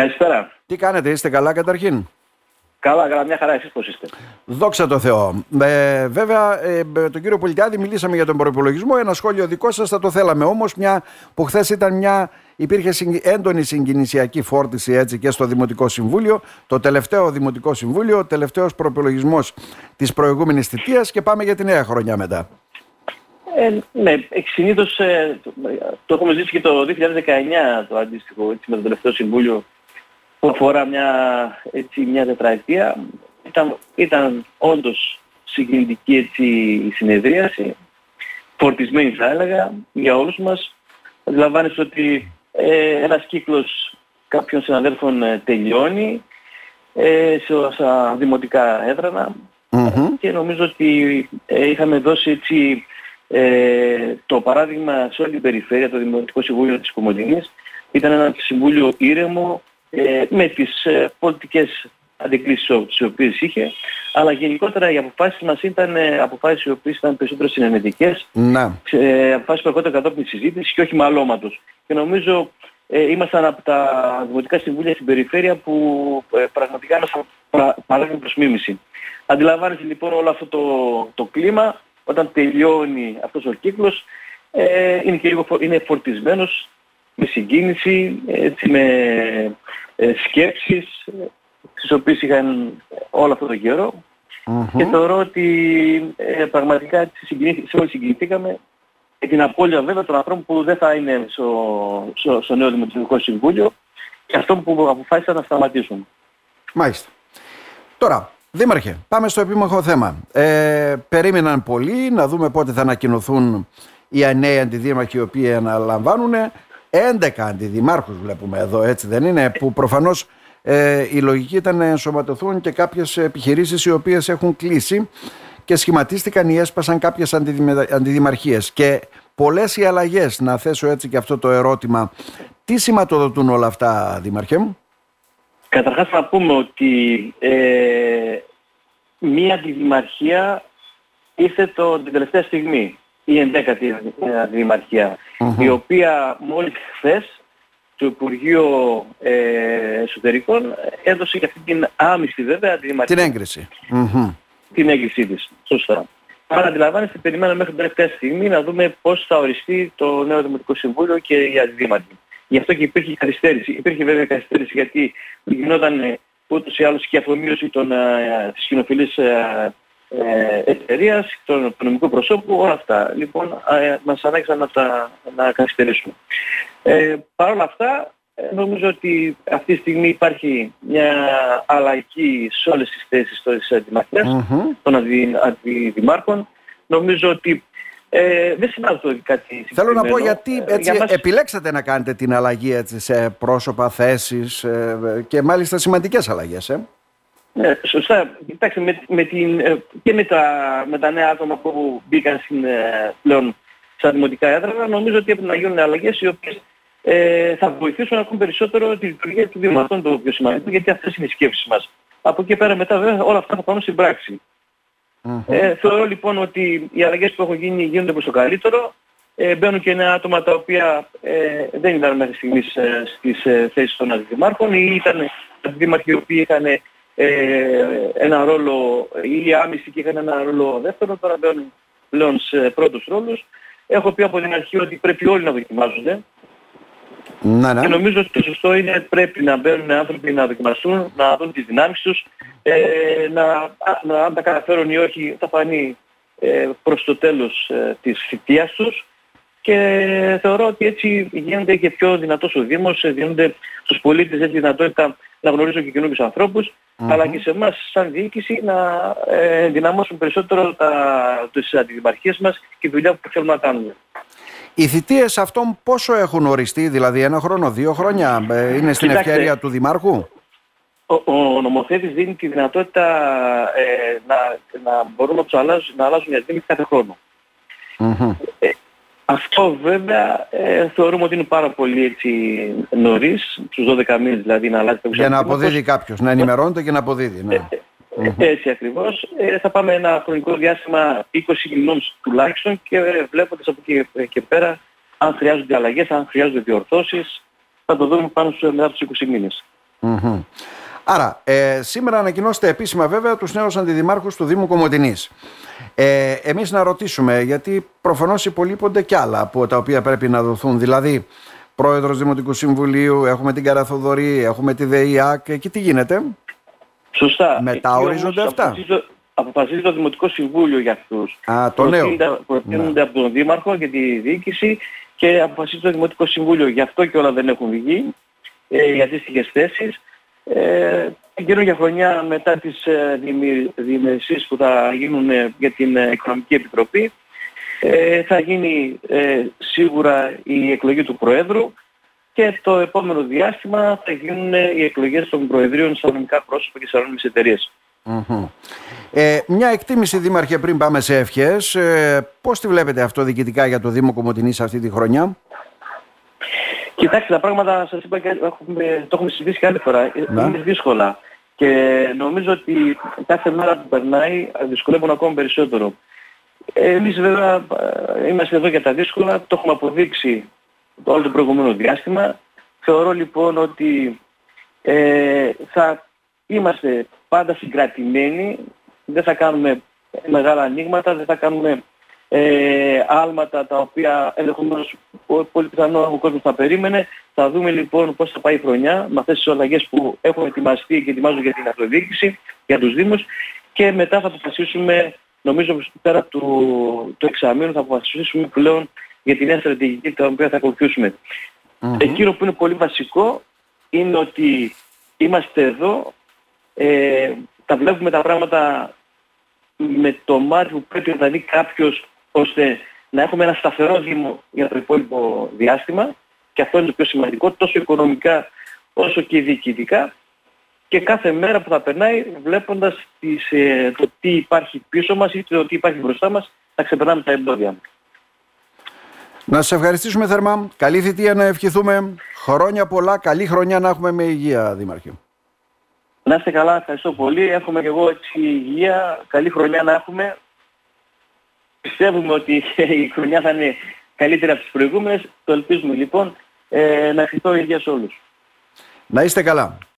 Καλησπέρα. Τι κάνετε, είστε καλά καταρχήν; Καλά, καλά, μια χαρά, εσείς πώς είστε; Δόξα τω Θεώ. Ε, βέβαια, ε, με τον κύριο Πολιτιάδη μιλήσαμε για τον προπολογισμό. Ένα σχόλιο δικό σας θα το θέλαμε. Όμως, μια που χθες ήταν μια. Υπήρχε έντονη συγκινησιακή φόρτιση έτσι και στο Δημοτικό Συμβούλιο. Το τελευταίο Δημοτικό Συμβούλιο, ο τελευταίος προπολογισμός της προηγούμενης θητείας και πάμε για τη νέα χρονιά μετά. Ε, ναι, συνήθως ε, το έχουμε ζήσει και το 2019 το αντίστοιχο έτσι, με το τελευταίο Συμβούλιο που αφορά μια, έτσι, μια τετραετία. Ήταν, ήταν όντως συγκινητική έτσι, η συνεδρίαση, φορτισμένη θα έλεγα για όλους μας. Αντιλαμβάνεσαι ότι ε, ένας κύκλος κάποιων συναδέλφων ε, τελειώνει ε, σε όσα δημοτικά και νομίζω ότι ε, είχαμε δώσει έτσι ε, το παράδειγμα σε όλη την περιφέρεια, το Δημοτικό Συμβούλιο της Κομωτινής. Ήταν ένα συμβούλιο ήρεμο, ε, με τις ε, πολιτικές αντικρίσεις τις οποίες είχε, αλλά γενικότερα οι αποφάσεις μας ήταν ε, αποφάσεις οι οποίες ήταν περισσότερο συνενετικές, να. ε, αποφάσεις που έρχονται κατόπιν συζήτησης και όχι μαλώματος. Και νομίζω ε, ήμασταν από τα δημοτικά συμβούλια στην περιφέρεια που ε, πραγματικά μας πρα, παράγουν προς μίμηση. Αντιλαμβάνεσαι λοιπόν όλο αυτό το, το κλίμα, όταν τελειώνει αυτός ο κύκλος, ε, είναι και λίγο είναι φορτισμένος με συγκίνηση, έτσι, με ε, σκέψεις τις οποίες είχαν όλο αυτό το καιρο και θεωρώ ότι ε, πραγματικά σε όλοι συγκινηθήκαμε και την απώλεια βέβαια των ανθρώπων που δεν θα είναι στο, στο, στο νέο Δημοτικό Συμβούλιο και αυτό που αποφάσισαν να σταματήσουν. Μάλιστα. Τώρα, Δήμαρχε, πάμε στο επίμαχο θέμα. Ε, περίμεναν πολλοί να δούμε πότε θα ανακοινωθούν οι νέοι αντιδήμαρχοι οι οποίοι αναλαμβάνουν. 11 αντιδημάρχους βλέπουμε εδώ, έτσι δεν είναι, που προφανώς ε, η λογική ήταν να ενσωματωθούν και κάποιες επιχειρήσεις οι οποίες έχουν κλείσει και σχηματίστηκαν ή έσπασαν κάποιες αντιδημαρχίες. Και πολλές οι αλλαγές, να θέσω έτσι και αυτό το ερώτημα, τι σηματοδοτούν όλα αυτά, Δήμαρχε μου; Καταρχάς να πούμε ότι ε, μία αντιδημαρχία ήρθε το, την τελευταία στιγμή η ενδέκατη δημαρχία, η οποία μόλις χθες το Υπουργείο ε, Εσωτερικών έδωσε για αυτή την άμυση βέβαια Την έγκριση. Την έγκρισή της. Σωστά. Άρα αντιλαμβάνεστε, περιμένουμε μέχρι την τελευταία στιγμή να δούμε πώς θα οριστεί το νέο Δημοτικό Συμβούλιο και οι αντιδήμαρχοι. Γι' αυτό και υπήρχε καθυστέρηση. Υπήρχε βέβαια καθυστέρηση γιατί γινόταν ούτως ή άλλως και αφομοίωση των, ε, της κοινοφιλής ε, ε, εταιρείας, των οικονομικού προσώπου, όλα αυτά. Λοιπόν, ε, μας ανάγκησαν να τα να καθυστερήσουμε. Ε, Παρ' όλα αυτά, ε, νομίζω ότι αυτή τη στιγμή υπάρχει μια αλλαγή σε όλες τις θέσεις της αντιμαχίας, mm-hmm. των αντι, αντιδημάρχων. Νομίζω ότι ε, δεν σημαίνει κάτι Θέλω να πω γιατί ε, έτσι, μας... επιλέξατε να κάνετε την αλλαγή έτσι, σε πρόσωπα, θέσεις ε, και μάλιστα σημαντικές αλλαγές. Ε. Ναι, σωστά. Κοιτάξτε, με, με την, ε, και με τα, με τα νέα άτομα που μπήκαν στην, ε, πλέον στα δημοτικά έδρανα, νομίζω ότι έπρεπε να γίνουν αλλαγές οι οποίες ε, θα βοηθήσουν ακόμη περισσότερο τη λειτουργία του Δήμου. Αυτό είναι το πιο σημαντικό, γιατί αυτές είναι οι σκέψεις μας. Από εκεί πέρα μετά βέβαια όλα αυτά θα πάνε στην πράξη. Mm-hmm. Ε, θεωρώ λοιπόν ότι οι αλλαγές που έχουν γίνει γίνονται προς το καλύτερο. Ε, μπαίνουν και νέα άτομα τα οποία ε, δεν ήταν μέχρι στιγμής ε, στις ε, θέσεις των αντιδημάρχων ή ήταν αντιδήμαρχοι οι οποίοι είχαν ε, ένα ρόλο ή άμυση και είχαν ένα ρόλο δεύτερο, τώρα μπαίνουν πλέον σε πρώτους ρόλους. Έχω πει από την αρχή ότι πρέπει όλοι να δοκιμάζονται. Να, ναι. Και νομίζω ότι το σωστό είναι πρέπει να μπαίνουν άνθρωποι να δοκιμαστούν, να δουν τις δυνάμεις τους, ε, να, να, αν τα καταφέρουν ή όχι θα φανεί ε, προς το τέλος ε, της θητείας τους και θεωρώ ότι έτσι γίνεται και πιο δυνατός ο Δήμος, δίνονται στους πολίτες έτσι δυνατότητα να γνωρίζουν και καινούριους ανθρώπους, αλλά και σε εμάς σαν διοίκηση να ε, δυναμώσουν περισσότερο τα, τις αντιδημαρχίες μας και τη δουλειά που θέλουμε να κάνουμε. Οι θητείες αυτών πόσο έχουν οριστεί, δηλαδή ένα χρόνο, δύο χρόνια, ε, είναι στην Κοιτάξτε, ευκαιρία του Δημάρχου; Ο, ο νομοθέτης δίνει τη δυνατότητα ε, να, να μπορούν να, τους αλλάζουν, να αλλάζουν οι κάθε χρόνο. Ε, αυτό βέβαια ε, θεωρούμε ότι είναι πάρα πολύ έτσι νωρίς, στους 12 μήνες δηλαδή να αλλάζει Για να αποδίδει κάποιος, να ενημερώνεται και να αποδίδει. Ναι. Ε, ε, έτσι ακριβώς. Ε, θα πάμε ένα χρονικό διάστημα 20 μηνών τουλάχιστον και ε, βλέποντας από εκεί και πέρα αν χρειάζονται αλλαγές, αν χρειάζονται διορθώσεις, θα το δούμε πάνω στους μετά τους 20 μήνες. Άρα, ε, σήμερα ανακοινώστε επίσημα βέβαια τους νέους αντιδημάρχους του Δήμου Κομωτινής. Ε, εμείς να ρωτήσουμε, γιατί προφανώς υπολείπονται κι άλλα από τα οποία πρέπει να δοθούν. Δηλαδή, πρόεδρος Δημοτικού Συμβουλίου, έχουμε την Καραθοδορή, έχουμε τη ΔΕΙΑΚ και τι γίνεται; Σωστά. Μετά ορίζονται αυτά; Αποφασίζει το Δημοτικό Συμβούλιο για αυτούς. Α, το νέο. Προτείνονται ναι. από τον Δήμαρχο και τη διοίκηση και αποφασίζει το Δημοτικό Συμβούλιο. Γι' αυτό και όλα δεν έχουν βγει ε, για αντίστοιχες θέσεις. Ε, την καινούργια χρονιά μετά τις ε, που θα γίνουν ε, για την ε, Οικονομική Επιτροπή ε, θα γίνει ε, σίγουρα η εκλογή του Προέδρου και το επόμενο διάστημα θα γίνουν οι εκλογές των Προεδρίων στα νομικά πρόσωπα και σε ανώνυμες εταιρείες. Ε, μια εκτίμηση Δήμαρχε πριν πάμε σε ευχές. Ε, πώς τη βλέπετε αυτό διοικητικά για το Δήμο Κομωτινής αυτή τη χρονιά; Κοιτάξτε, τα πράγματα σας είπα και έχουμε, το έχουμε συζητήσει και άλλη φορά. Να. Είναι δύσκολα. Και νομίζω ότι κάθε μέρα που περνάει δυσκολεύουν ακόμα περισσότερο. Εμείς βέβαια ε, είμαστε εδώ για τα δύσκολα, το έχουμε αποδείξει το όλο το προηγούμενο διάστημα. Θεωρώ λοιπόν ότι ε, θα είμαστε πάντα συγκρατημένοι, δεν θα κάνουμε μεγάλα ανοίγματα, δεν θα κάνουμε ε, άλματα τα οποία ενδεχομένως πολύ πιθανό ο κόσμος θα περίμενε. Θα δούμε λοιπόν πώς θα πάει η χρονιά με αυτές τις αλλαγές που έχουν ετοιμαστεί και ετοιμάζουν για την αυτοδιοίκηση, για τους Δήμους και μετά θα αποφασίσουμε, νομίζω πέρα του, του εξαμήνου θα αποφασίσουμε πλέον για την νέα στρατηγική την οποία θα ακολουθήσουμε. Mm-hmm. Εκείνο που είναι πολύ βασικό είναι ότι είμαστε εδώ, ε, τα βλέπουμε τα πράγματα με το μάτι που πρέπει να δει κάποιος ώστε να έχουμε ένα σταθερό Δήμο για το υπόλοιπο διάστημα και αυτό είναι το πιο σημαντικό τόσο οικονομικά όσο και διοικητικά και κάθε μέρα που θα περνάει βλέποντας τις, ε, το τι υπάρχει πίσω μας ή το τι υπάρχει μπροστά μας θα ξεπερνάμε τα εμπόδια. Να σας ευχαριστήσουμε θερμά. Καλή θητεία να ευχηθούμε. Χρόνια πολλά. Καλή χρονιά να έχουμε με υγεία, Δήμαρχε. Να είστε καλά. Ευχαριστώ πολύ. Έχουμε και εγώ έτσι υγεία. Καλή χρονιά να έχουμε. Πιστεύουμε ότι η χρονιά θα είναι καλύτερα από τις προηγούμενες. Το ελπίζουμε λοιπόν. Ε, να ευχηθώ υγεία σε όλους. Να είστε καλά.